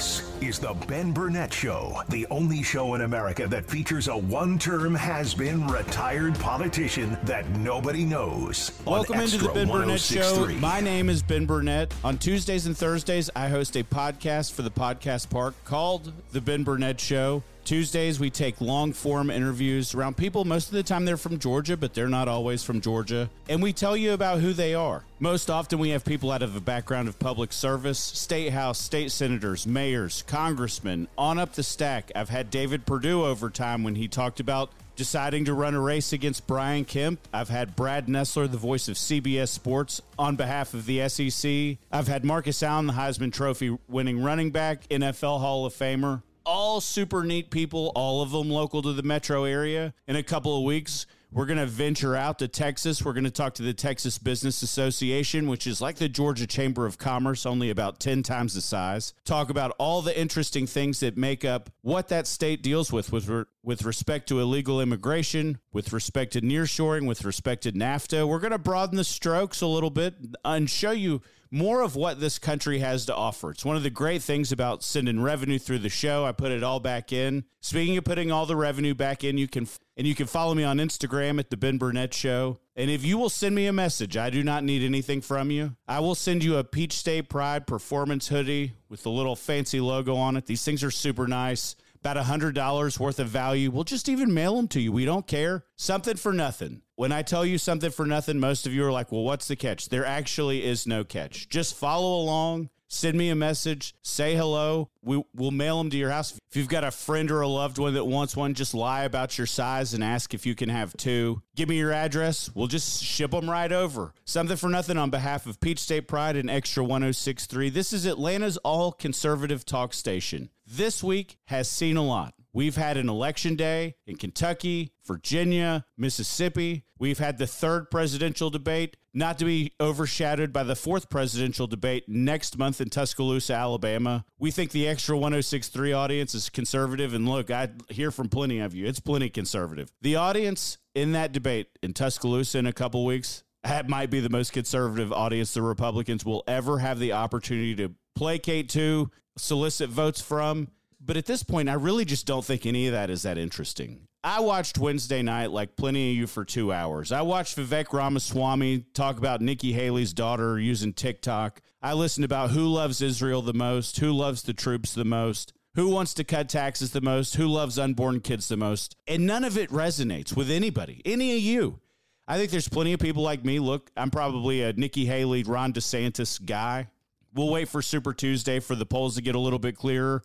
This is the Ben Burnett Show, the only show in America that features a one term has been retired politician that nobody knows. Welcome into the Ben Burnett Show. Oh My name is Ben Burnett. On Tuesdays and Thursdays, I host a podcast for the Podcast Park called The Ben Burnett Show. Tuesdays, we take long form interviews around people. Most of the time, they're from Georgia, but they're not always from Georgia. And we tell you about who they are. Most often, we have people out of a background of public service, state house, state senators, mayors, congressmen, on up the stack. I've had David Perdue over time when he talked about deciding to run a race against Brian Kemp. I've had Brad Nessler, the voice of CBS Sports, on behalf of the SEC. I've had Marcus Allen, the Heisman Trophy winning running back, NFL Hall of Famer all super neat people, all of them local to the metro area. In a couple of weeks, we're going to venture out to Texas. We're going to talk to the Texas Business Association, which is like the Georgia Chamber of Commerce, only about 10 times the size. Talk about all the interesting things that make up what that state deals with with, re- with respect to illegal immigration, with respect to nearshoring, with respect to NAFTA. We're going to broaden the strokes a little bit and show you more of what this country has to offer. It's one of the great things about sending revenue through the show. I put it all back in. Speaking of putting all the revenue back in, you can and you can follow me on Instagram at the Ben Burnett Show. And if you will send me a message, I do not need anything from you. I will send you a Peach State Pride performance hoodie with the little fancy logo on it. These things are super nice about a $100 worth of value. We'll just even mail them to you. We don't care. Something for nothing. When I tell you something for nothing, most of you are like, well, what's the catch? There actually is no catch. Just follow along. Send me a message, say hello. We, will mail them to your house. If you've got a friend or a loved one that wants one, just lie about your size and ask if you can have two. Give me your address. We'll just ship them right over. Something for nothing on behalf of Peach State Pride and Extra 1063. This is Atlanta's all conservative talk station this week has seen a lot. We've had an election day in Kentucky, Virginia, Mississippi. We've had the third presidential debate, not to be overshadowed by the fourth presidential debate next month in Tuscaloosa, Alabama. We think the extra 1063 audience is conservative. And look, I hear from plenty of you, it's plenty conservative. The audience in that debate in Tuscaloosa in a couple weeks, that might be the most conservative audience the Republicans will ever have the opportunity to placate to, solicit votes from. But at this point, I really just don't think any of that is that interesting. I watched Wednesday night like plenty of you for two hours. I watched Vivek Ramaswamy talk about Nikki Haley's daughter using TikTok. I listened about who loves Israel the most, who loves the troops the most, who wants to cut taxes the most, who loves unborn kids the most. And none of it resonates with anybody, any of you. I think there's plenty of people like me. Look, I'm probably a Nikki Haley, Ron DeSantis guy. We'll wait for Super Tuesday for the polls to get a little bit clearer.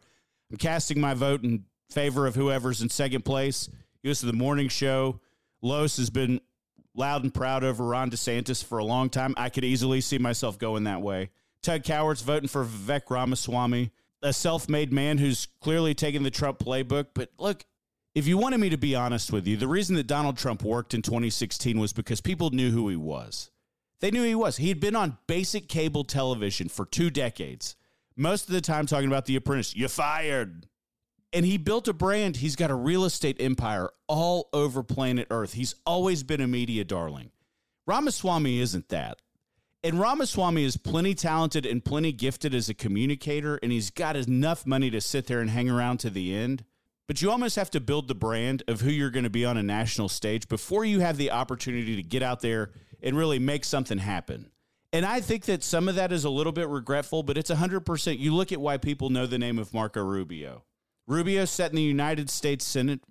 I'm casting my vote in favor of whoever's in second place. He to the morning show. Los has been loud and proud over Ron DeSantis for a long time. I could easily see myself going that way. Tug Cowart's voting for Vivek Ramaswamy, a self made man who's clearly taken the Trump playbook. But look, if you wanted me to be honest with you, the reason that Donald Trump worked in 2016 was because people knew who he was. They knew he was. He had been on basic cable television for two decades, most of the time talking about The Apprentice. You fired. And he built a brand. He's got a real estate empire all over planet Earth. He's always been a media darling. Ramaswamy isn't that. And Ramaswamy is plenty talented and plenty gifted as a communicator, and he's got enough money to sit there and hang around to the end. But you almost have to build the brand of who you're going to be on a national stage before you have the opportunity to get out there and really make something happen. And I think that some of that is a little bit regretful, but it's 100%. You look at why people know the name of Marco Rubio. Rubio sat in the United States Senate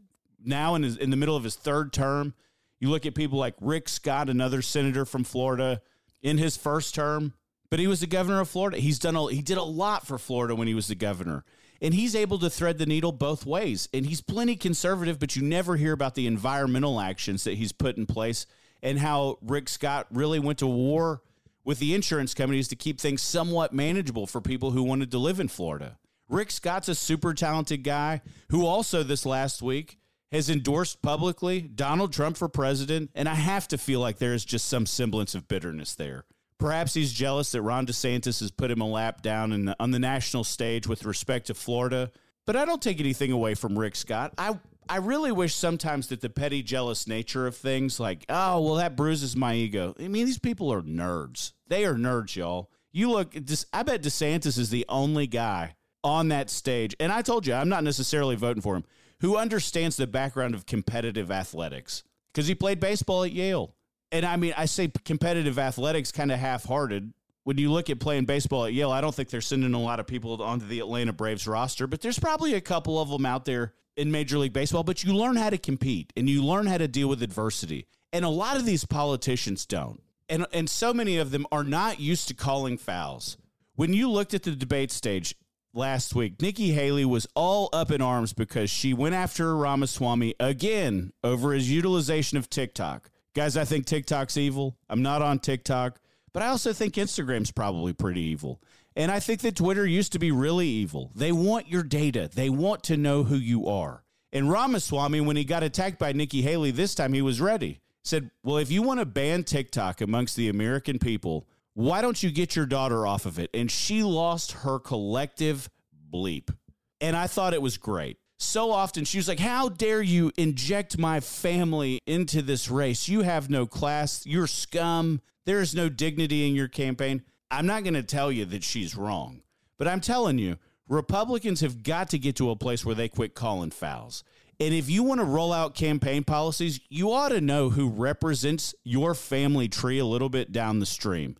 now in, his, in the middle of his third term. You look at people like Rick Scott, another senator from Florida, in his first term, but he was the governor of Florida. He's done a, he did a lot for Florida when he was the governor. And he's able to thread the needle both ways. And he's plenty conservative, but you never hear about the environmental actions that he's put in place and how Rick Scott really went to war with the insurance companies to keep things somewhat manageable for people who wanted to live in Florida. Rick Scott's a super talented guy who also this last week has endorsed publicly Donald Trump for president, and I have to feel like there is just some semblance of bitterness there. Perhaps he's jealous that Ron DeSantis has put him a lap down the, on the national stage with respect to Florida. But I don't take anything away from Rick Scott. I I really wish sometimes that the petty, jealous nature of things, like, oh, well, that bruises my ego. I mean, these people are nerds. They are nerds, y'all. You look, I bet DeSantis is the only guy on that stage. And I told you, I'm not necessarily voting for him, who understands the background of competitive athletics because he played baseball at Yale. And I mean, I say competitive athletics kind of half hearted. When you look at playing baseball at Yale, I don't think they're sending a lot of people onto the Atlanta Braves roster, but there's probably a couple of them out there in Major League Baseball, but you learn how to compete and you learn how to deal with adversity. And a lot of these politicians don't. And, and so many of them are not used to calling fouls. When you looked at the debate stage last week, Nikki Haley was all up in arms because she went after Ramaswamy again over his utilization of TikTok. Guys, I think TikTok's evil. I'm not on TikTok, but I also think Instagram's probably pretty evil. And I think that Twitter used to be really evil. They want your data, they want to know who you are. And Ramaswamy, when he got attacked by Nikki Haley this time, he was ready. Said, Well, if you want to ban TikTok amongst the American people, why don't you get your daughter off of it? And she lost her collective bleep. And I thought it was great. So often she was like, How dare you inject my family into this race? You have no class. You're scum. There is no dignity in your campaign. I'm not going to tell you that she's wrong, but I'm telling you, Republicans have got to get to a place where they quit calling fouls. And if you want to roll out campaign policies, you ought to know who represents your family tree a little bit down the stream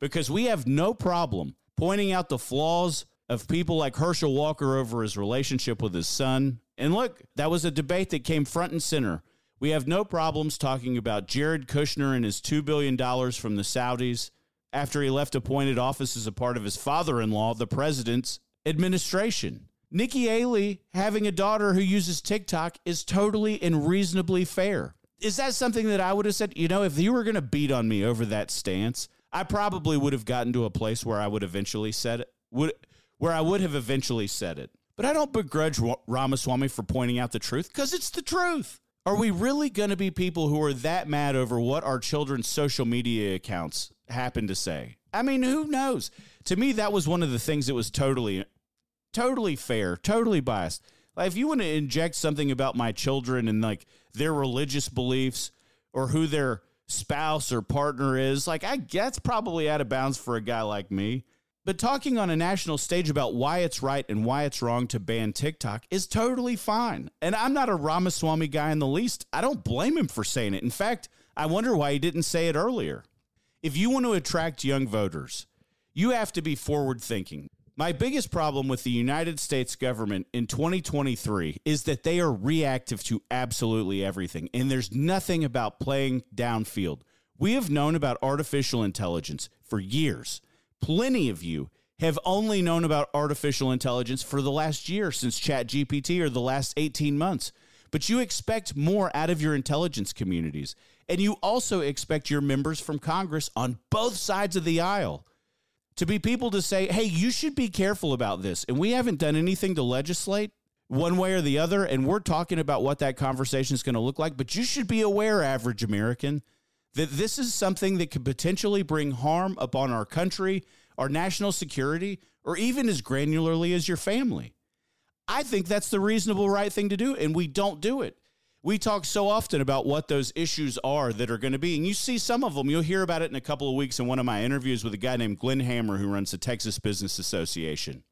because we have no problem pointing out the flaws of people like Herschel Walker over his relationship with his son. And look, that was a debate that came front and center. We have no problems talking about Jared Kushner and his $2 billion from the Saudis after he left appointed office as a part of his father in law, the president's administration. Nikki Haley having a daughter who uses TikTok is totally and reasonably fair. Is that something that I would have said? You know, if you were going to beat on me over that stance, I probably would have gotten to a place where I would eventually said it, would where I would have eventually said it. But I don't begrudge Ramaswamy for pointing out the truth because it's the truth. Are we really going to be people who are that mad over what our children's social media accounts happen to say? I mean, who knows? To me, that was one of the things that was totally, totally fair, totally biased. Like, if you want to inject something about my children and like their religious beliefs or who their spouse or partner is, like, I guess probably out of bounds for a guy like me. But talking on a national stage about why it's right and why it's wrong to ban TikTok is totally fine. And I'm not a Ramaswamy guy in the least. I don't blame him for saying it. In fact, I wonder why he didn't say it earlier. If you want to attract young voters, you have to be forward thinking. My biggest problem with the United States government in 2023 is that they are reactive to absolutely everything, and there's nothing about playing downfield. We have known about artificial intelligence for years. Plenty of you have only known about artificial intelligence for the last year since ChatGPT or the last 18 months. But you expect more out of your intelligence communities. And you also expect your members from Congress on both sides of the aisle to be people to say, hey, you should be careful about this. And we haven't done anything to legislate one way or the other. And we're talking about what that conversation is going to look like. But you should be aware, average American, that this is something that could potentially bring harm upon our country, our national security, or even as granularly as your family. I think that's the reasonable right thing to do, and we don't do it. We talk so often about what those issues are that are going to be, and you see some of them. You'll hear about it in a couple of weeks in one of my interviews with a guy named Glenn Hamer, who runs the Texas Business Association.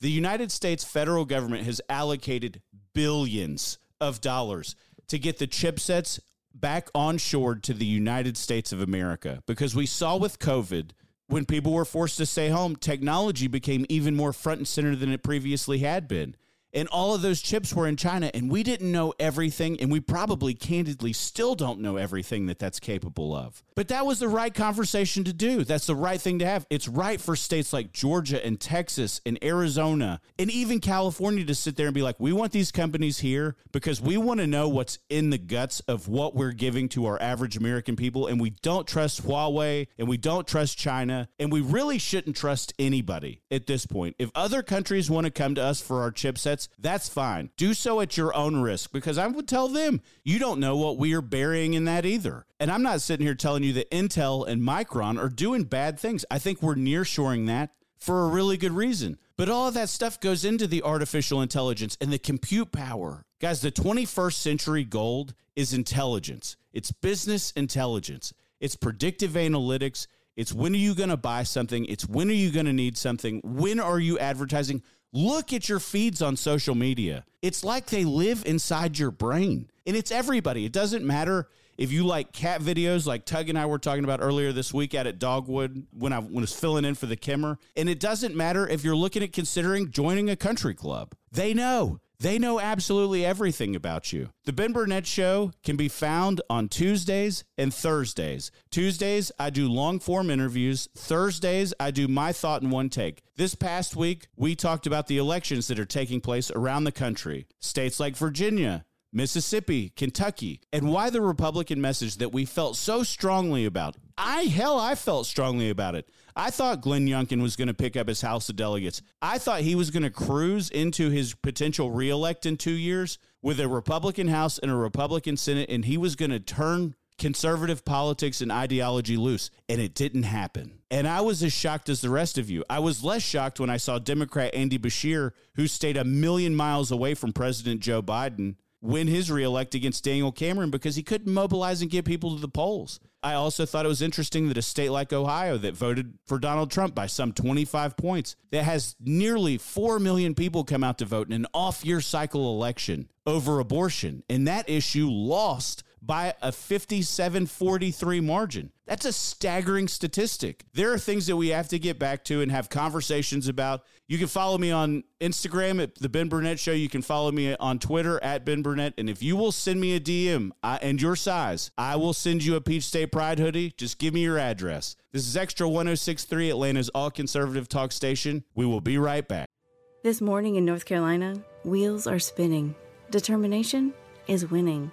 The United States federal government has allocated billions of dollars to get the chipsets back onshored to the United States of America because we saw with COVID when people were forced to stay home, technology became even more front and center than it previously had been. And all of those chips were in China, and we didn't know everything, and we probably candidly still don't know everything that that's capable of. But that was the right conversation to do. That's the right thing to have. It's right for states like Georgia and Texas and Arizona and even California to sit there and be like, we want these companies here because we want to know what's in the guts of what we're giving to our average American people. And we don't trust Huawei and we don't trust China. And we really shouldn't trust anybody at this point. If other countries want to come to us for our chipsets, that's fine. Do so at your own risk because I would tell them, you don't know what we are burying in that either. And I'm not sitting here telling you that Intel and Micron are doing bad things. I think we're nearshoring that for a really good reason. But all of that stuff goes into the artificial intelligence and the compute power. Guys, the 21st century gold is intelligence. It's business intelligence. It's predictive analytics. It's when are you going to buy something? It's when are you going to need something? When are you advertising? Look at your feeds on social media. It's like they live inside your brain. And it's everybody. It doesn't matter if you like cat videos, like Tug and I were talking about earlier this week out at Dogwood when I was filling in for the Kimmer. And it doesn't matter if you're looking at considering joining a country club. They know. They know absolutely everything about you. The Ben Burnett Show can be found on Tuesdays and Thursdays. Tuesdays, I do long form interviews. Thursdays, I do my thought in one take. This past week, we talked about the elections that are taking place around the country. States like Virginia, Mississippi, Kentucky, and why the Republican message that we felt so strongly about. I, hell, I felt strongly about it. I thought Glenn Youngkin was going to pick up his House of Delegates. I thought he was going to cruise into his potential reelect in two years with a Republican House and a Republican Senate, and he was going to turn conservative politics and ideology loose, and it didn't happen. And I was as shocked as the rest of you. I was less shocked when I saw Democrat Andy Beshear, who stayed a million miles away from President Joe Biden, win his reelect against Daniel Cameron because he couldn't mobilize and get people to the polls. I also thought it was interesting that a state like Ohio that voted for Donald Trump by some 25 points, that has nearly 4 million people come out to vote in an off year cycle election over abortion. And that issue lost by a 57 43 margin. That's a staggering statistic. There are things that we have to get back to and have conversations about. You can follow me on Instagram at The Ben Burnett Show. You can follow me on Twitter at Ben Burnett. And if you will send me a DM I, and your size, I will send you a Peach State Pride hoodie. Just give me your address. This is Extra 1063, Atlanta's all conservative talk station. We will be right back. This morning in North Carolina, wheels are spinning. Determination is winning.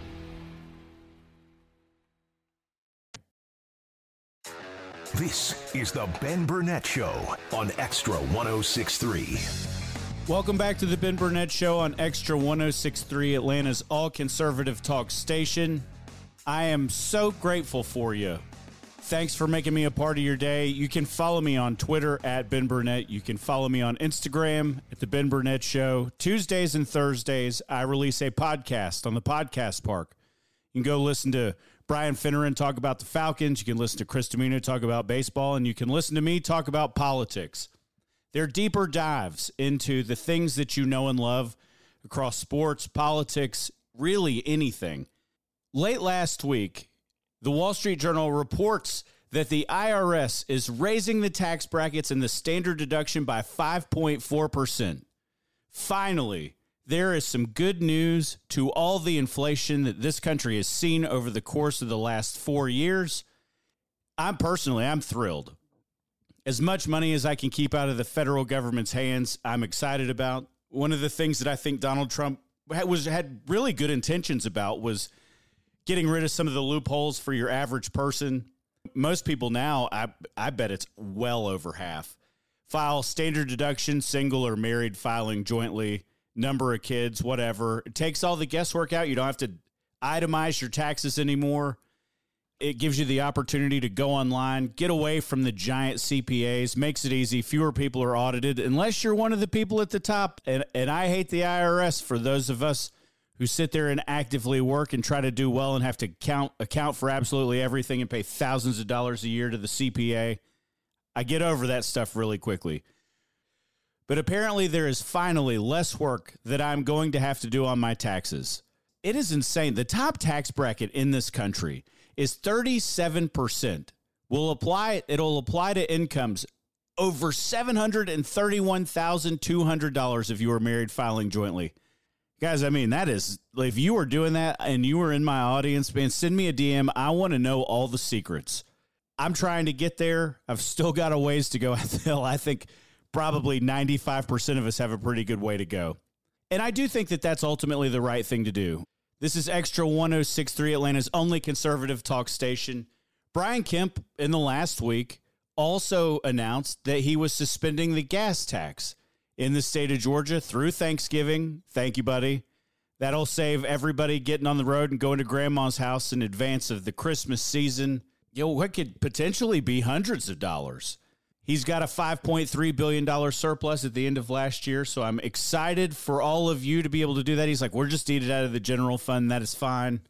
This is the Ben Burnett Show on Extra 1063. Welcome back to the Ben Burnett Show on Extra 1063, Atlanta's all conservative talk station. I am so grateful for you. Thanks for making me a part of your day. You can follow me on Twitter at Ben Burnett. You can follow me on Instagram at The Ben Burnett Show. Tuesdays and Thursdays, I release a podcast on the Podcast Park. You can go listen to Brian Finneran talk about the Falcons. You can listen to Chris Dimino talk about baseball, and you can listen to me talk about politics. They're deeper dives into the things that you know and love across sports, politics, really anything. Late last week, the Wall Street Journal reports that the IRS is raising the tax brackets and the standard deduction by 5.4%. Finally, there is some good news to all the inflation that this country has seen over the course of the last four years. I'm personally, I'm thrilled. As much money as I can keep out of the federal government's hands, I'm excited about. One of the things that I think Donald Trump had, was had really good intentions about was getting rid of some of the loopholes for your average person. Most people now, I I bet it's well over half file standard deduction, single or married, filing jointly, number of kids, whatever. It takes all the guesswork out. You don't have to itemize your taxes anymore. It gives you the opportunity to go online, get away from the giant CPAs, makes it easy. Fewer people are audited unless you're one of the people at the top. And, and I hate the IRS for those of us who sit there and actively work and try to do well and have to count account for absolutely everything and pay thousands of dollars a year to the CPA. I get over that stuff really quickly. But apparently, there is finally less work that I'm going to have to do on my taxes. It is insane. The top tax bracket in this country is 37%. Will apply it'll apply to incomes over $731,200 if you are married filing jointly. Guys, I mean, that is, if you were doing that and you were in my audience, man, send me a DM. I want to know all the secrets. I'm trying to get there. I've still got a ways to go. I think probably 95% of us have a pretty good way to go. And I do think that that's ultimately the right thing to do. This is Extra 1063, Atlanta's only conservative talk station. Brian Kemp, in the last week, also announced that he was suspending the gas tax in the state of Georgia through Thanksgiving. Thank you, buddy. That'll save everybody getting on the road and going to grandma's house in advance of the Christmas season. You know, what could potentially be hundreds of dollars. He's got a $5.3 billion surplus at the end of last year. So I'm excited for all of you to be able to do that. He's like, we're just eating out of the general fund. That is fine.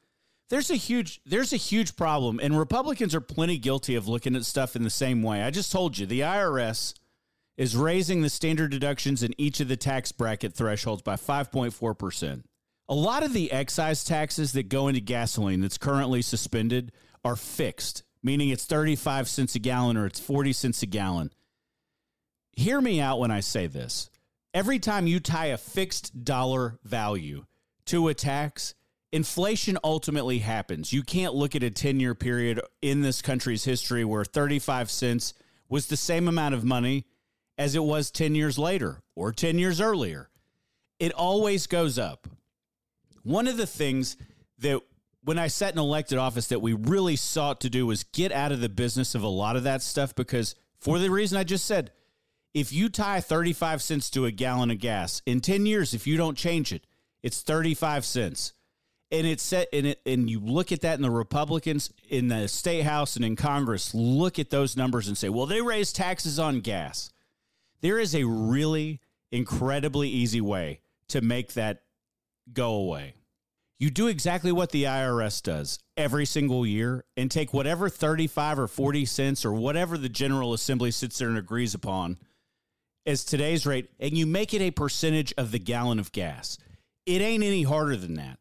There's a huge there's a huge problem, and Republicans are plenty guilty of looking at stuff in the same way. I just told you the IRS is raising the standard deductions in each of the tax bracket thresholds by 5.4%. A lot of the excise taxes that go into gasoline that's currently suspended are fixed, meaning it's 35 cents a gallon or it's 40 cents a gallon. Hear me out when I say this. Every time you tie a fixed dollar value to a tax, inflation ultimately happens. You can't look at a 10 year period in this country's history where 35 cents was the same amount of money as it was 10 years later or 10 years earlier. It always goes up. One of the things that when I sat in elected office that we really sought to do was get out of the business of a lot of that stuff because for the reason I just said, if you tie 35 cents to a gallon of gas in 10 years if you don't change it, it's 35 cents. And it's set in it and you look at that in the Republicans in the state house and in Congress look at those numbers and say, "Well, they raise taxes on gas." There is a really incredibly easy way to make that go away. You do exactly what the IRS does every single year and take whatever 35 or 40 cents or whatever the General Assembly sits there and agrees upon as today's rate, and you make it a percentage of the gallon of gas. It ain't any harder than that.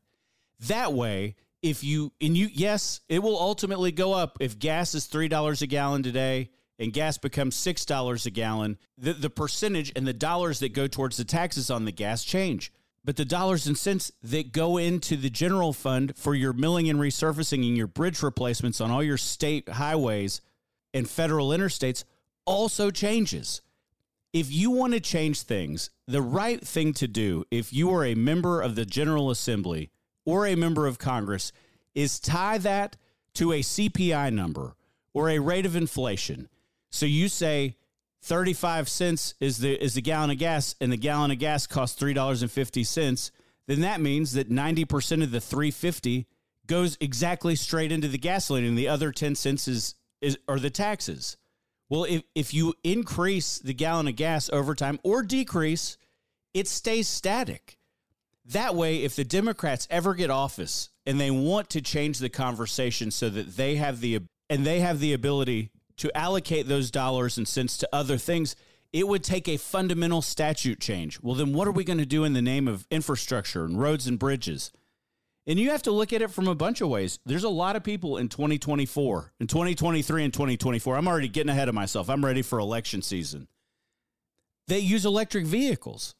That way, if you, and you, yes, it will ultimately go up. If gas is $3 a gallon today, and gas becomes $6 a gallon, the, the percentage and the dollars that go towards the taxes on the gas change. But the dollars and cents that go into the general fund for your milling and resurfacing and your bridge replacements on all your state highways and federal interstates also changes. If you want to change things, the right thing to do, if you are a member of the General Assembly or a member of Congress, is tie that to a CPI number or a rate of inflation. So you say 35 cents is the is the gallon of gas and the gallon of gas costs $3.50, then that means that 90% of the 350 goes exactly straight into the gasoline and the other 10 cents is, is are the taxes. Well, if, if you increase the gallon of gas over time or decrease, it stays static. That way, if the Democrats ever get office and they want to change the conversation so that they have the and they have the ability to allocate those dollars and cents to other things, it would take a fundamental statute change. Well, then what are we going to do in the name of infrastructure and roads and bridges? And you have to look at it from a bunch of ways. There's a lot of people in 2024, in 2023 and 2024. I'm already getting ahead of myself. I'm ready for election season. They use electric vehicles.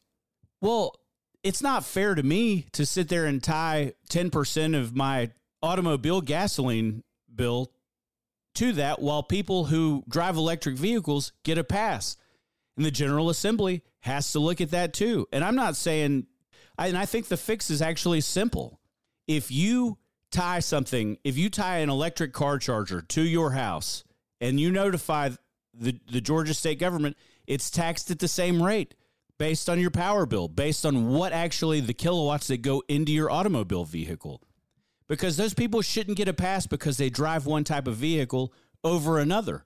Well, it's not fair to me to sit there and tie 10% of my automobile gasoline bill to that while people who drive electric vehicles get a pass. And the General Assembly has to look at that too. And I'm not saying, and I think the fix is actually simple. If you tie something, if you tie an electric car charger to your house and you notify the, the Georgia state government, It's taxed at the same rate based on your power bill, based on what actually the kilowatts that go into your automobile vehicle. Because those people shouldn't get a pass because they drive one type of vehicle over another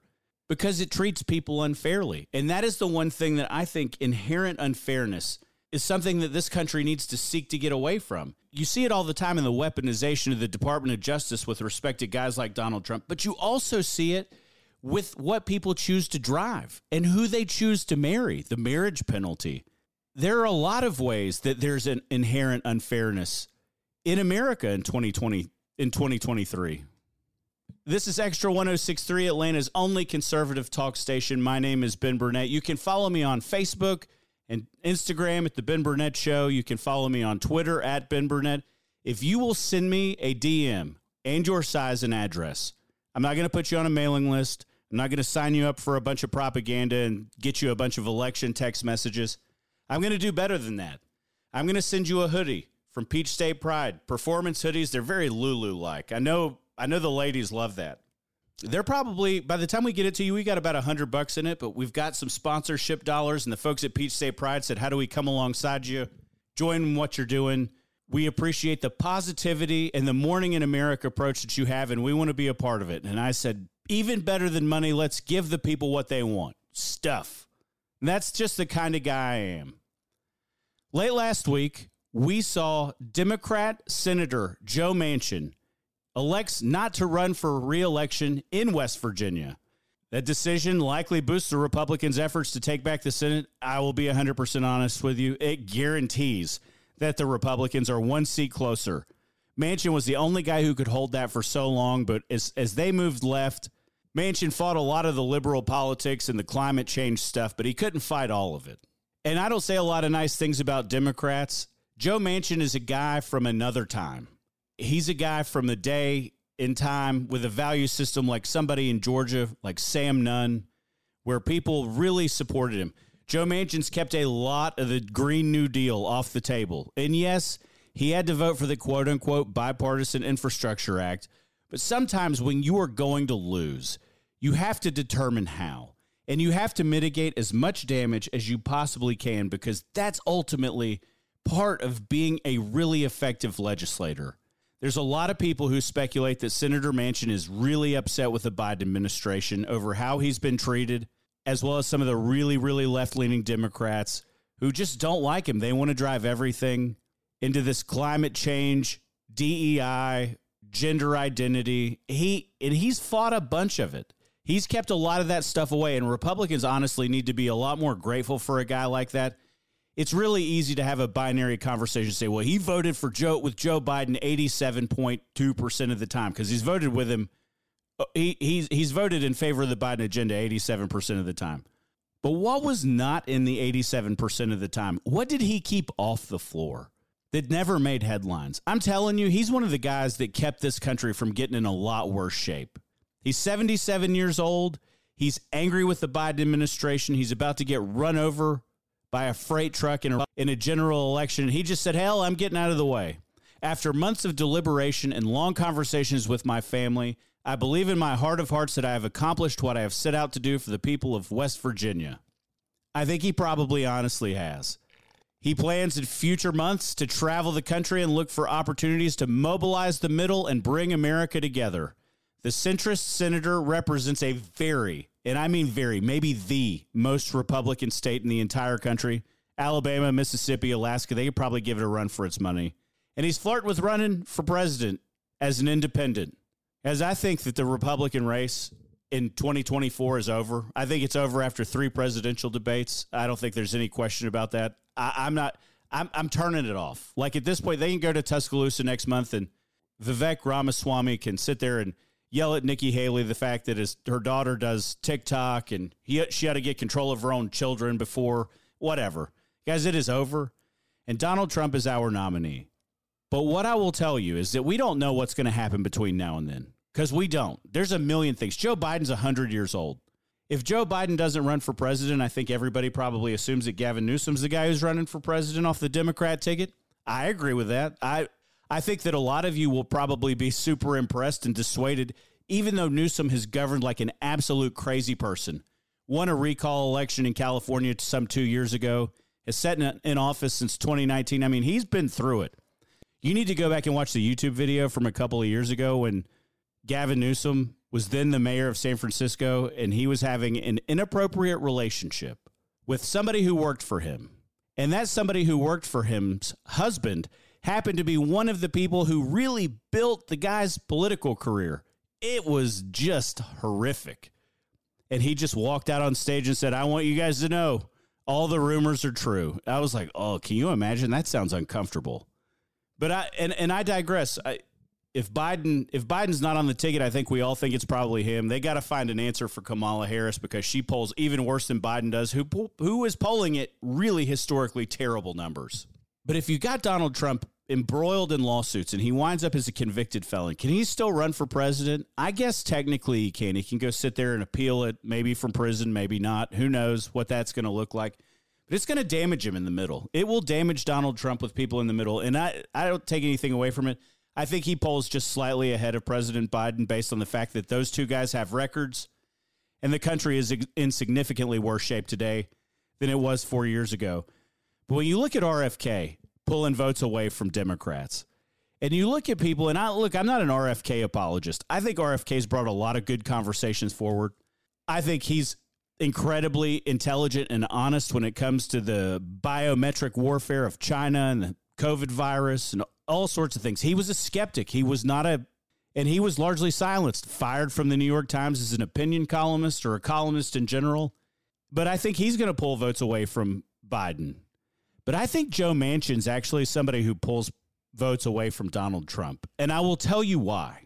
because it treats people unfairly. And that is the one thing that I think inherent unfairness is something that this country needs to seek to get away from. You see it all the time in the weaponization of the Department of Justice with respect to guys like Donald Trump, but you also see it with what people choose to drive and who they choose to marry, the marriage penalty. There are a lot of ways that there's an inherent unfairness in America in 2020 in 2023. This is Extra 1063, Atlanta's only conservative talk station. My name is Ben Burnett. You can follow me on Facebook and Instagram at The Ben Burnett Show. You can follow me on Twitter at Ben Burnett. If you will send me a DM and your size and address, I'm not going to put you on a mailing list. I'm not going to sign you up for a bunch of propaganda and get you a bunch of election text messages. I'm going to do better than that. I'm going to send you a hoodie from Peach State Pride. Performance hoodies, they're very Lulu like. I know I know the ladies love that. They're probably by the time we get it to you, we got about a hundred bucks in it, but we've got some sponsorship dollars, and the folks at Peach State Pride said, "How do we come alongside you, join what you're doing?" We appreciate the positivity and the morning in America approach that you have, and we want to be a part of it. And I said, even better than money, let's give the people what they want stuff. And that's just the kind of guy I am. Late last week, we saw Democrat Senator Joe Manchin elects not to run for reelection in West Virginia. That decision likely boosts the Republicans' efforts to take back the Senate. I will be 100% honest with you. It guarantees that the Republicans are one seat closer. Manchin was the only guy who could hold that for so long, but as, as they moved left, Manchin fought a lot of the liberal politics and the climate change stuff, but he couldn't fight all of it. And I don't say a lot of nice things about Democrats. Joe Manchin is a guy from another time he's a guy from the day in time with a value system like somebody in Georgia, like Sam Nunn, where people really supported him. Joe Manchin's kept a lot of the Green New Deal off the table. And yes, he had to vote for the quote unquote bipartisan infrastructure act. But sometimes when you are going to lose, you have to determine how. And you have to mitigate as much damage as you possibly can because that's ultimately part of being a really effective legislator. There's a lot of people who speculate that Senator Manchin is really upset with the Biden administration over how he's been treated, as well as some of the really, really left leaning Democrats who just don't like him. They want to drive everything into this climate change, DEI, gender identity. He and he's fought a bunch of it. He's kept a lot of that stuff away, and Republicans honestly need to be a lot more grateful for a guy like that it's really easy to have a binary conversation say, well, he voted for Joe with Joe Biden 87.2% of the time because he's voted with him. Uh, he, he's, he's voted in favor of the Biden agenda 87% of the time. But what was not in the 87% of the time? What did he keep off the floor that never made headlines? I'm telling you, he's one of the guys that kept this country from getting in a lot worse shape. He's 77 years old. He's angry with the Biden administration. He's about to get run over by a freight truck in a, in a general election. He just said, Hell, I'm getting out of the way. After months of deliberation and long conversations with my family, I believe in my heart of hearts that I have accomplished what I have set out to do for the people of West Virginia. I think he probably honestly has. He plans in future months to travel the country and look for opportunities to mobilize the middle and bring America together. The centrist senator represents a very, and I mean very, maybe the most Republican state in the entire country. Alabama, Mississippi, Alaska, they could probably give it a run for its money. And he's flirting with running for president as an independent. As I think that the Republican race in 2024 is over. I think it's over after three presidential debates. I don't think there's any question about that. I, am not. I'm, I'm turning it off. Like at this point, they can go to Tuscaloosa next month, and Vivek Ramaswamy can sit there and yell at Nikki Haley the fact that his her daughter does TikTok and he she had to get control of her own children before whatever. Guys, it is over. And Donald Trump is our nominee. But what I will tell you is that we don't know what's going to happen between now and then because we don't. There's a million things. Joe Biden's 100 years old. If Joe Biden doesn't run for president, I think everybody probably assumes that Gavin Newsom's the guy who's running for president off the Democrat ticket. I agree with that. I I think that a lot of you will probably be super impressed and dissuaded, even though Newsom has governed like an absolute crazy person won a recall election in California some two years ago, has sat in, office since 2019. I mean, he's been through it. You need to go back and watch the YouTube video from a couple of years ago when Gavin Newsom was then the mayor of San Francisco and he was having an inappropriate relationship with somebody who worked for him. And that somebody who worked for him's husband happened to be one of the people who really built the guy's political career. It was just horrific. And he just walked out on stage and said, I want you guys to know all the rumors are true. I was like, oh, can you imagine? That sounds uncomfortable. But I and, and I digress. I, if Biden if Biden's not on the ticket, I think we all think it's probably him. They got to find an answer for Kamala Harris because she polls even worse than Biden does. Who who is polling at really historically terrible numbers. But if you got Donald Trump embroiled in lawsuits and he winds up as a convicted felon, can he still run for president? I guess technically he can. He can go sit there and appeal it, maybe from prison, maybe not. Who knows what that's going to look like. But it's going to damage him in the middle. It will damage Donald Trump with people in the middle. And I, I don't take anything away from it. I think he polls just slightly ahead of President Biden based on the fact that those two guys have records and the country is in significantly worse shape today than it was four years ago. But when you look at RFK pulling votes away from Democrats, and you look at people, and I look, I'm not an RFK apologist. I think RFK's brought a lot of good conversations forward. I think he's incredibly intelligent and honest when it comes to the biometric warfare of China and the COVID virus and all sorts of things. He was a skeptic. He was not a, and he was largely silenced, fired from the New York Times as an opinion columnist or a columnist in general. But I think he's going to pull votes away from Biden. But I think Joe Manchin's actually somebody who pulls votes away from Donald Trump. And I will tell you why.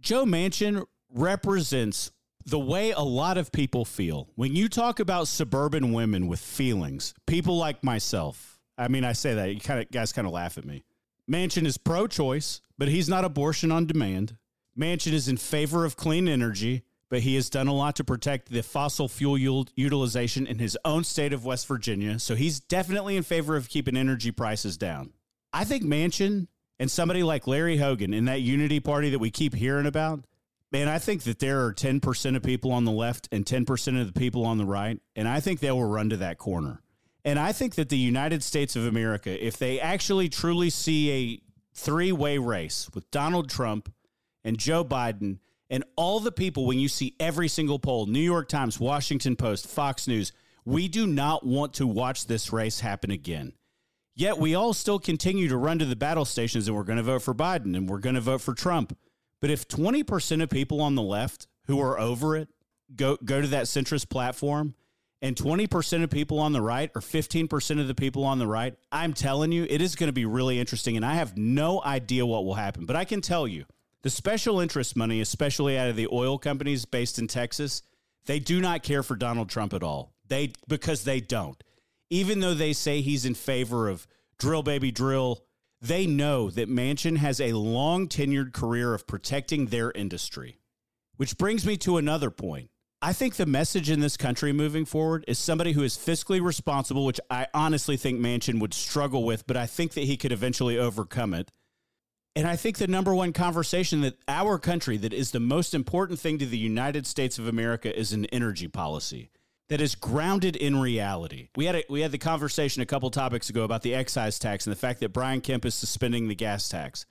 Joe Manchin represents the way a lot of people feel. When you talk about suburban women with feelings, people like myself, I mean, I say that, you kind of guys kind of laugh at me. Manchin is pro choice, but he's not abortion on demand. Manchin is in favor of clean energy, but he has done a lot to protect the fossil fuel utilization in his own state of West Virginia. So he's definitely in favor of keeping energy prices down. I think Manchin and somebody like Larry Hogan in that unity party that we keep hearing about, man, I think that there are 10% of people on the left and 10% of the people on the right. And I think they will run to that corner. And I think that the United States of America, if they actually truly see a three way race with Donald Trump and Joe Biden and all the people, when you see every single poll, New York Times, Washington Post, Fox News, we do not want to watch this race happen again. Yet we all still continue to run to the battle stations and we're going to vote for Biden and we're going to vote for Trump. But if 20% of people on the left who are over it go, go to that centrist platform and 20% of people on the right or 15% of the people on the right, I'm telling you, it is going to be really interesting. And I have no idea what will happen. But I can tell you the special interest money, especially out of the oil companies based in Texas, they do not care for Donald Trump at all. They because they don't. Even though they say he's in favor of drill baby drill, they know that Manchin has a long tenured career of protecting their industry. Which brings me to another point. I think the message in this country moving forward is somebody who is fiscally responsible, which I honestly think Manchin would struggle with, but I think that he could eventually overcome it. And I think the number one conversation that our country, that is the most important thing to the United States of America, is an energy policy that is grounded in reality. We had a, we had the conversation a couple topics ago about the excise tax and the fact that Brian Kemp is suspending the gas tax.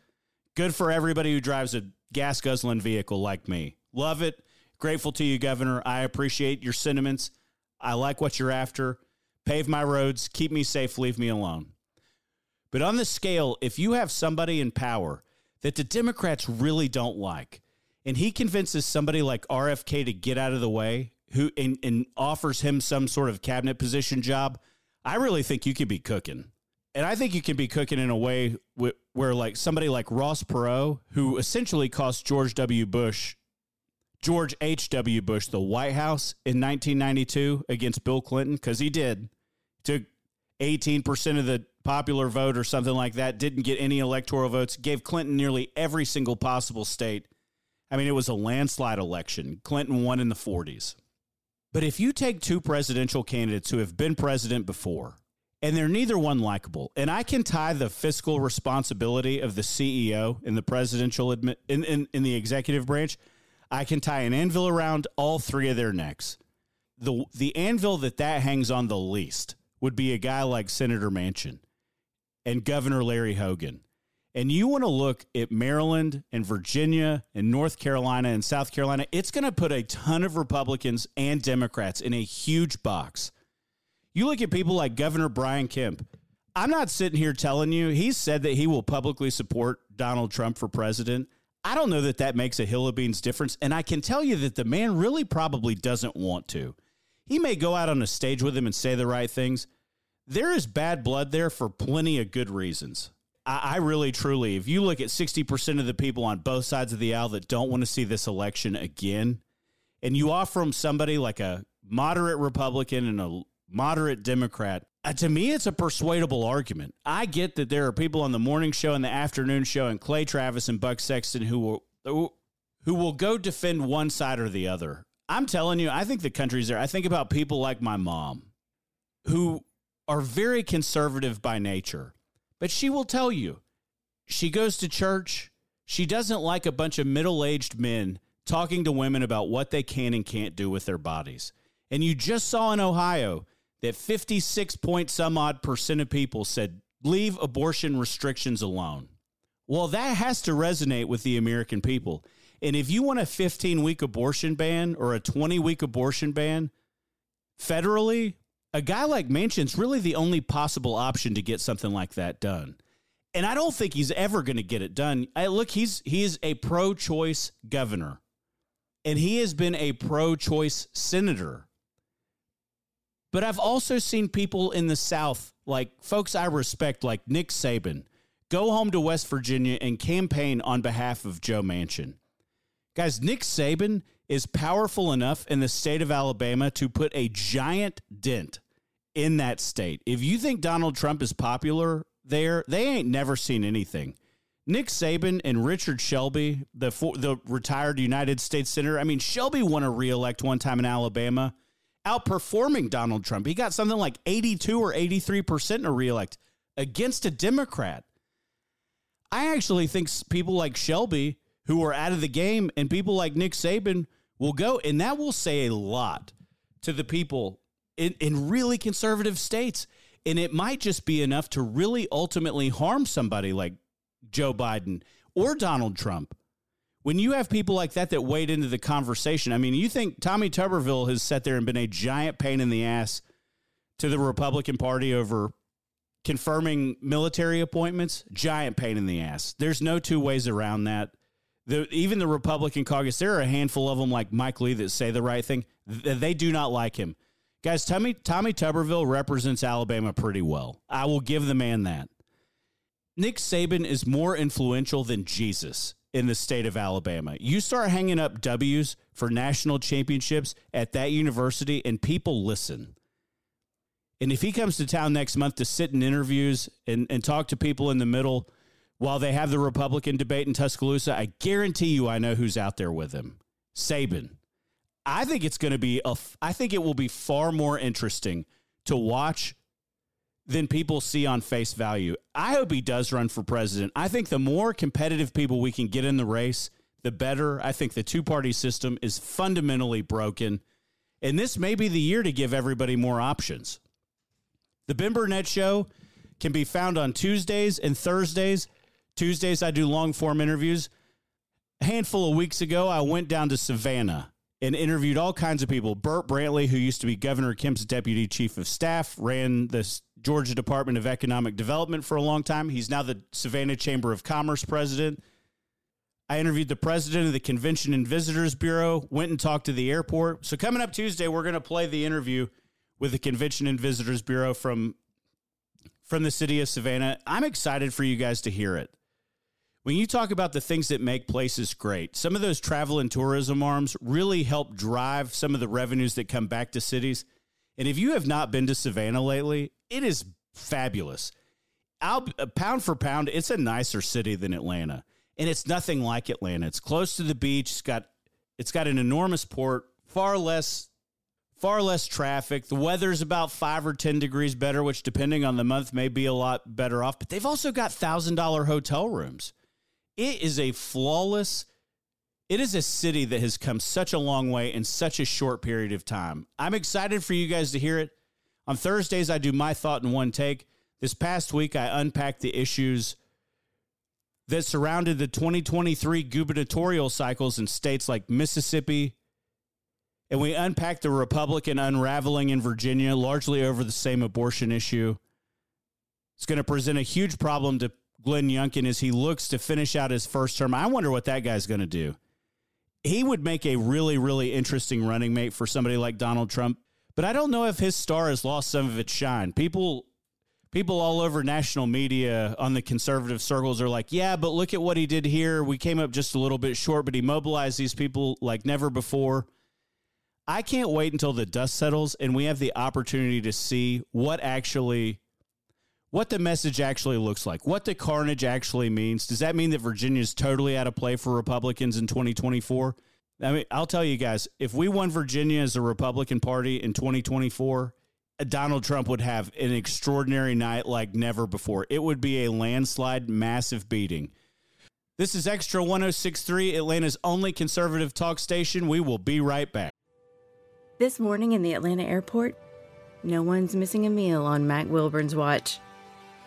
Good for everybody who drives a gas guzzling vehicle like me. Love it Grateful to you, Governor. I appreciate your sentiments. I like what you're after. Pave my roads, keep me safe, leave me alone. But on the scale, if you have somebody in power that the Democrats really don't like, and he convinces somebody like RFK to get out of the way, who and, and offers him some sort of cabinet position job, I really think you could be cooking. And I think you can be cooking in a way where, where like somebody like Ross Perot, who essentially cost George W. Bush George H.W. Bush the White House in 1992 against Bill Clinton? Because he did. Took 18% of the popular vote or something like that, didn't get any electoral votes, gave Clinton nearly every single possible state. I mean, it was a landslide election. Clinton won in the 40s. But if you take two presidential candidates who have been president before, and they're neither one likable, and I can tie the fiscal responsibility of the CEO in the presidential admi- in, in, in the executive branch I can tie an anvil around all three of their necks. the the anvil that that hangs on the least would be a guy like Senator Manchin and Governor Larry Hogan. And you want to look at Maryland and Virginia and North Carolina and South Carolina, it's going to put a ton of Republicans and Democrats in a huge box. You look at people like Governor Brian Kemp. I'm not sitting here telling you, he said that he will publicly support Donald Trump for president. I don't know that that makes a hill of beans difference. And I can tell you that the man really probably doesn't want to. He may go out on a stage with him and say the right things. There is bad blood there for plenty of good reasons. I, I really, truly, if you look at 60% of the people on both sides of the aisle that don't want to see this election again, and you offer them somebody like a moderate Republican and a moderate Democrat, uh, to me, it's a persuadable argument. I get that there are people on the morning show and the afternoon show, and Clay Travis and Buck Sexton who will who will go defend one side or the other. I'm telling you, I think the country's there. I think about people like my mom, who are very conservative by nature, but she will tell you she goes to church. She doesn't like a bunch of middle aged men talking to women about what they can and can't do with their bodies. And you just saw in Ohio that 56 point some odd percent of people said, leave abortion restrictions alone. Well, that has to resonate with the American people. And if you want a 15 week abortion ban or a 20 week abortion ban federally, a guy like Manchin's really the only possible option to get something like that done. And I don't think he's ever going to get it done. I, look, he's he is a pro-choice governor. And he has been a pro-choice senator but I've also seen people in the South, like folks I respect, like Nick Saban, go home to West Virginia and campaign on behalf of Joe Manchin. Guys, Nick Saban is powerful enough in the state of Alabama to put a giant dent in that state. If you think Donald Trump is popular there, they ain't never seen anything. Nick Saban and Richard Shelby, the the retired United States senator. I mean, Shelby won a reelect one time in Alabama outperforming Donald Trump. He got something like 82 or 83% in a reelect against a Democrat. I actually think people like Shelby, who are out of the game, and people like Nick Saban will go, and that will say a lot to the people in, in really conservative states. And it might just be enough to really ultimately harm somebody like Joe Biden or Donald Trump when you have people like that that wade into the conversation, I mean, you think Tommy Tuberville has sat there and been a giant pain in the ass to the Republican Party over confirming military appointments? Giant pain in the ass. There's no two ways around that. The, even the Republican caucus, there are a handful of them like Mike Lee that say the right thing. They do not like him. Guys, Tommy, Tommy Tuberville represents Alabama pretty well. I will give the man that. Nick Saban is more influential than Jesus in the state of Alabama. You start hanging up W's for national championships at that university, and people listen. And if he comes to town next month to sit in interviews and, and talk to people in the middle while they have the Republican debate in Tuscaloosa, I guarantee you I know who's out there with him Saban. I think it's going to be, a, I think it will be far more interesting to watch than people see on face value. I hope he does run for president. I think the more competitive people we can get in the race, the better. I think the two party system is fundamentally broken. And this may be the year to give everybody more options. The Ben Burnett Show can be found on Tuesdays and Thursdays. Tuesdays, I do long form interviews. A handful of weeks ago, I went down to Savannah and interviewed all kinds of people. Bert Brantley, who used to be Governor Kemp's deputy chief of staff, ran the Georgia Department of Economic Development for a long time. He's now the Savannah Chamber of Commerce president. I interviewed the president of the Convention and Visitors Bureau, went and talked to the airport. So, coming up Tuesday, we're going to play the interview with the Convention and Visitors Bureau from, from the city of Savannah. I'm excited for you guys to hear it. When you talk about the things that make places great, some of those travel and tourism arms really help drive some of the revenues that come back to cities. And if you have not been to Savannah lately, it is fabulous. I'll, uh, pound for pound, it's a nicer city than Atlanta, and it's nothing like Atlanta. It's close to the beach. It's got it's got an enormous port, far less far less traffic. The weather's about five or ten degrees better, which depending on the month may be a lot better off. But they've also got thousand dollar hotel rooms. It is a flawless It is a city that has come such a long way in such a short period of time. I'm excited for you guys to hear it. On Thursdays, I do my thought in one take. This past week, I unpacked the issues that surrounded the 2023 gubernatorial cycles in states like Mississippi, and we unpacked the Republican unraveling in Virginia, largely over the same abortion issue. It's going to present a huge problem to Glenn Youngkin as he looks to finish out his first term. I wonder what that guy's going to do he would make a really, really interesting running mate for somebody like Donald Trump. But I don't know if his star has lost some of its shine. People people all over national media on the conservative circles are like, yeah, but look at what he did here. We came up just a little bit short, but he mobilized these people like never before. I can't wait until the dust settles and we have the opportunity to see what actually what the message actually looks like, what the carnage actually means. Does that mean that Virginia is totally out of play for Republicans in 2024? I mean, I'll tell you guys, if we won Virginia as a Republican Party in 2024, uh, Donald Trump would have an extraordinary night like never before. It would be a landslide, massive beating. This is Extra 1063, Atlanta's only conservative talk station. We will be right back. This morning in the Atlanta airport, no one's missing a meal on Mac Wilburn's watch.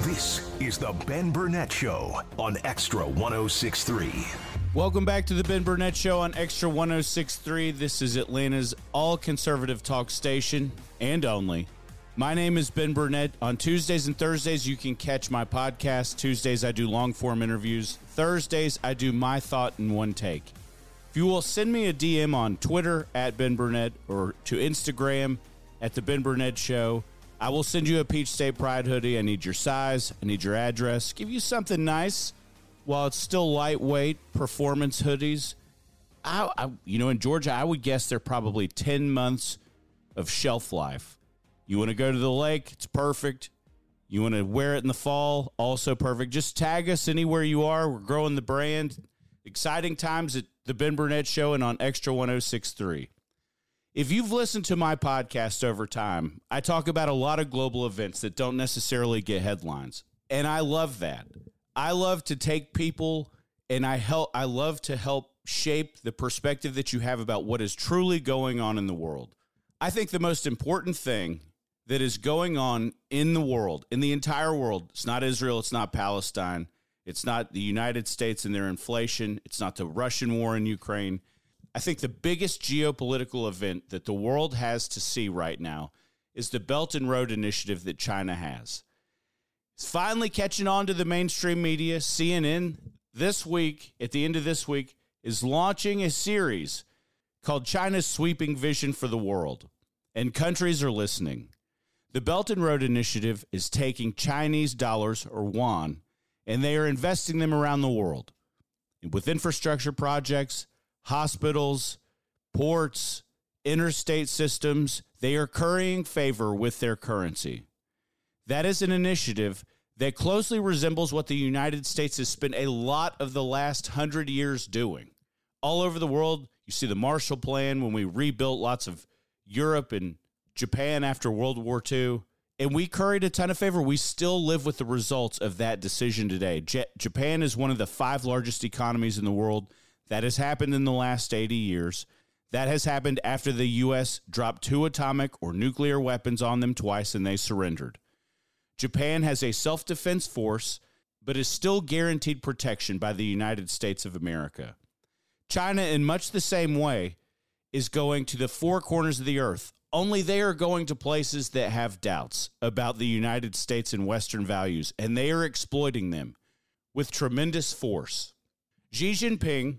This is the Ben Burnett Show on Extra 1063. Welcome back to the Ben Burnett Show on Extra 1063. This is Atlanta's all conservative talk station and only. My name is Ben Burnett. On Tuesdays and Thursdays, you can catch my podcast. Tuesdays, I do long form interviews. Thursdays, I do my thought in one take. If you will send me a DM on Twitter at Ben Burnett or to Instagram at The Ben Burnett Show, I will send you a Peach State Pride hoodie. I need your size, I need your address, give you something nice while it's still lightweight performance hoodies. I, I, you know, in Georgia, I would guess they're probably 10 months of shelf life. You want to go to the lake? It's perfect. You want to wear it in the fall? Also perfect. Just tag us anywhere you are. We're growing the brand. Exciting times at the Ben Burnett Show and on Extra 1063. If you've listened to my podcast over time, I talk about a lot of global events that don't necessarily get headlines. And I love that. I love to take people and I help I love to help shape the perspective that you have about what is truly going on in the world. I think the most important thing that is going on in the world, in the entire world. It's not Israel, it's not Palestine, it's not the United States and their inflation, it's not the Russian war in Ukraine. I think the biggest geopolitical event that the world has to see right now is the Belt and Road Initiative that China has. It's finally catching on to the mainstream media. CNN this week, at the end of this week, is launching a series called China's Sweeping Vision for the World. And countries are listening. The Belt and Road Initiative is taking Chinese dollars or yuan and they are investing them around the world with infrastructure projects, hospitals, ports, interstate systems. They are currying favor with their currency. That is an initiative that closely resembles what the United States has spent a lot of the last hundred years doing. All over the world, you see the Marshall Plan when we rebuilt lots of Europe and Japan after World War II, and we curried a ton of favor. We still live with the results of that decision today. J- Japan is one of the five largest economies in the world. That has happened in the last 80 years. That has happened after the U.S. dropped two atomic or nuclear weapons on them twice and they surrendered. Japan has a self defense force, but is still guaranteed protection by the United States of America. China, in much the same way, is going to the four corners of the earth. Only they are going to places that have doubts about the United States and Western values, and they are exploiting them with tremendous force. Xi Jinping,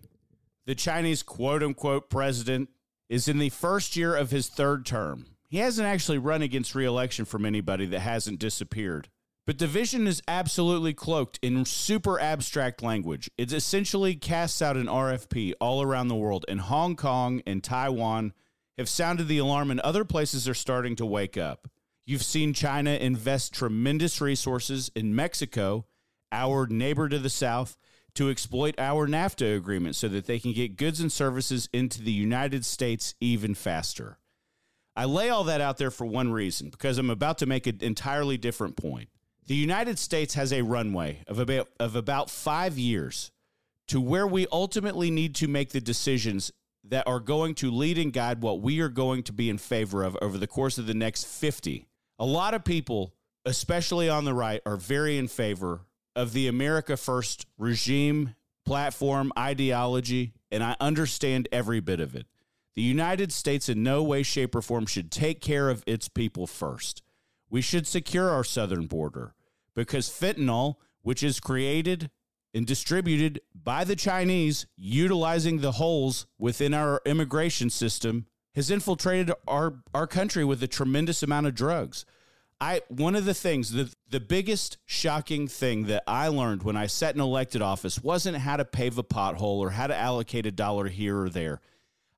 the Chinese quote unquote president, is in the first year of his third term. He hasn't actually run against reelection from anybody that hasn't disappeared. But the vision is absolutely cloaked in super abstract language. It essentially casts out an RFP all around the world, and Hong Kong and Taiwan have sounded the alarm, and other places are starting to wake up. You've seen China invest tremendous resources in Mexico, our neighbor to the south, to exploit our NAFTA agreement so that they can get goods and services into the United States even faster. I lay all that out there for one reason because I'm about to make an entirely different point. The United States has a runway of about, of about five years to where we ultimately need to make the decisions that are going to lead and guide what we are going to be in favor of over the course of the next 50. A lot of people, especially on the right, are very in favor of the America First regime, platform, ideology, and I understand every bit of it. The United States, in no way, shape, or form, should take care of its people first. We should secure our southern border because fentanyl, which is created and distributed by the Chinese, utilizing the holes within our immigration system, has infiltrated our, our country with a tremendous amount of drugs. I one of the things the the biggest shocking thing that I learned when I sat in elected office wasn't how to pave a pothole or how to allocate a dollar here or there.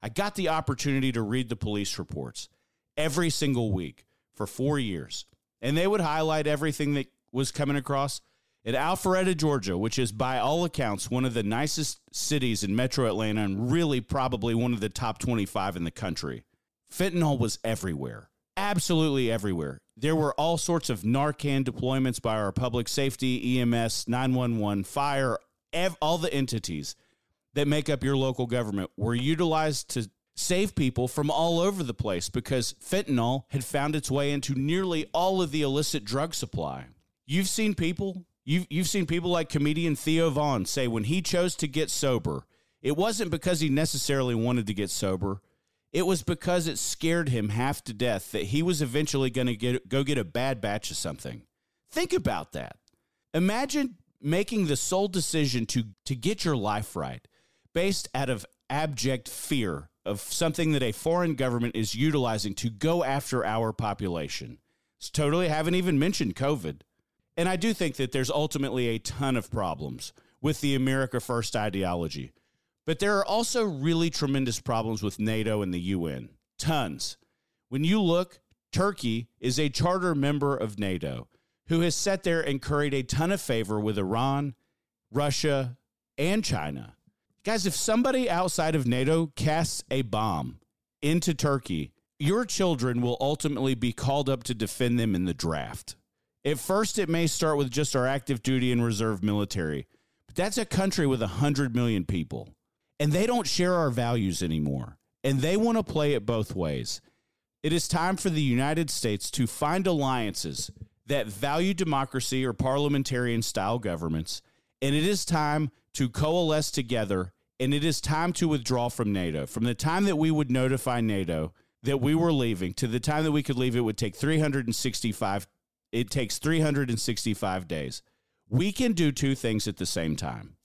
I got the opportunity to read the police reports every single week for four years. And they would highlight everything that was coming across. in Alpharetta, Georgia, which is by all accounts one of the nicest cities in metro Atlanta and really probably one of the top 25 in the country, fentanyl was everywhere. Absolutely everywhere. There were all sorts of Narcan deployments by our public safety, EMS, 911, fire, ev- all the entities that make up your local government were utilized to save people from all over the place because fentanyl had found its way into nearly all of the illicit drug supply. You've seen people, you've, you've seen people like comedian Theo Von say when he chose to get sober, it wasn't because he necessarily wanted to get sober. It was because it scared him half to death that he was eventually going to go get a bad batch of something. Think about that. Imagine making the sole decision to to get your life right based out of abject fear of something that a foreign government is utilizing to go after our population. It's totally haven't even mentioned COVID. And I do think that there's ultimately a ton of problems with the America First ideology. But there are also really tremendous problems with NATO and the UN. Tons. When you look, Turkey is a charter member of NATO who has sat there and curried a ton of favor with Iran, Russia, and China. Guys, if somebody outside of NATO casts a bomb into Turkey, your children will ultimately be called up to defend them in the draft. At first, it may start with just our active duty and reserve military, but that's a country with 100 million people, and they don't share our values anymore, and they want to play it both ways. It is time for the United States to find alliances that value democracy or parliamentarian style governments, and it is time to coalesce together and it is time to withdraw from NATO. From the time that we would notify NATO that we were leaving to the time that we could leave, it would take 365. It takes 365 days. We can do two things at the same time.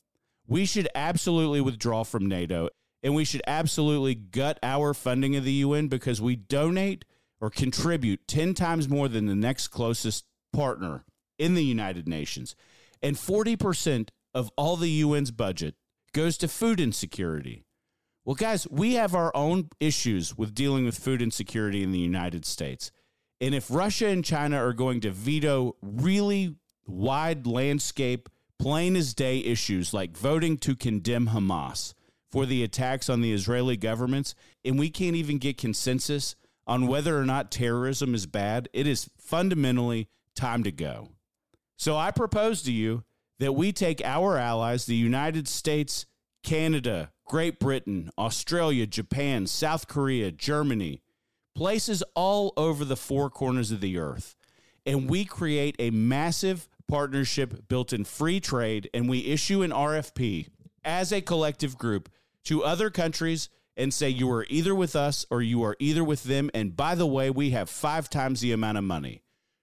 We should absolutely withdraw from NATO and we should absolutely gut our funding of the UN because we donate or contribute 10 times more than the next closest partner in the United Nations. And 40% of all the UN's budget goes to food insecurity. Well, guys, we have our own issues with dealing with food insecurity in the United States. And if Russia and China are going to veto really wide landscape, plain as day issues like voting to condemn Hamas for the attacks on the Israeli governments, and we can't even get consensus on whether or not terrorism is bad, it is fundamentally time to go. So I propose to you that we take our allies, the United States, Canada, Great Britain, Australia, Japan, South Korea, Germany, places all over the four corners of the earth, and we create a massive partnership built in free trade, and we issue an RFP as a collective group to other countries and say you are either with us or you are either with them. And by the way, we have five times the amount of money.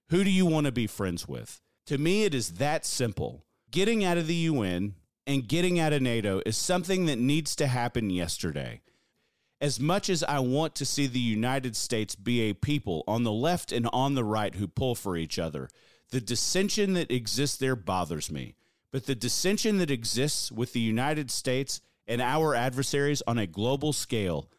Who do you want to be friends with? To me, it is that simple. Getting out of the UN and getting out of NATO is something that needs to happen yesterday. As much as I want to see the United States be a people on the left and on the right who pull for each other, the dissension that exists there bothers me. But the dissension that exists with the United States and our adversaries on a global scale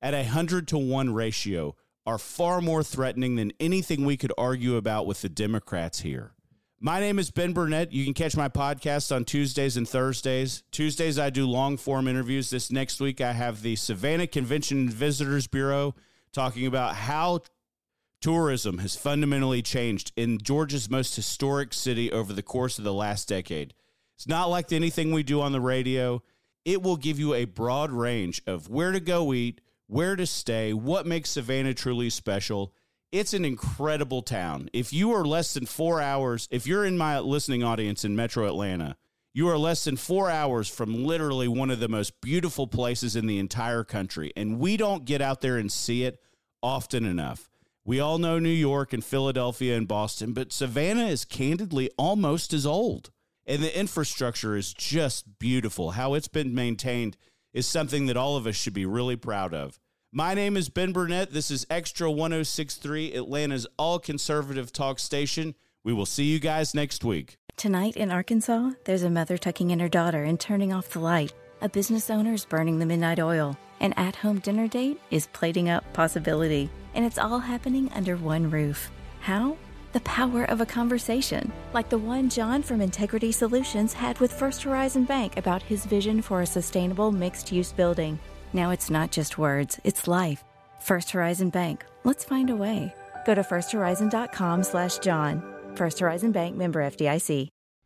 at a 100 to 1 ratio are far more threatening than anything we could argue about with the Democrats here. My name is Ben Burnett. You can catch my podcast on Tuesdays and Thursdays. Tuesdays, I do long form interviews. This next week, I have the Savannah Convention and Visitors Bureau talking about how tourism has fundamentally changed in Georgia's most historic city over the course of the last decade. It's not like anything we do on the radio. It will give you a broad range of where to go eat, where to stay, what makes Savannah truly special. It's an incredible town. If you are less than four hours, if you're in my listening audience in Metro Atlanta, you are less than four hours from literally one of the most beautiful places in the entire country. And we don't get out there and see it often enough. We all know New York and Philadelphia and Boston, but Savannah is candidly almost as old. And the infrastructure is just beautiful. How it's been maintained is something that all of us should be really proud of. My name is Ben Burnett. This is Extra 1063, Atlanta's all conservative talk station. We will see you guys next week. Tonight in Arkansas, there's a mother tucking in her daughter and turning off the light. A business owner is burning the midnight oil. An at home dinner date is plating up possibility. And it's all happening under one roof. How? The power of a conversation, like the one John from Integrity Solutions had with First Horizon Bank about his vision for a sustainable mixed use building. Now it's not just words, it's life. First Horizon Bank. Let's find a way. Go to firsthorizon.com slash John. First Horizon Bank member FDIC.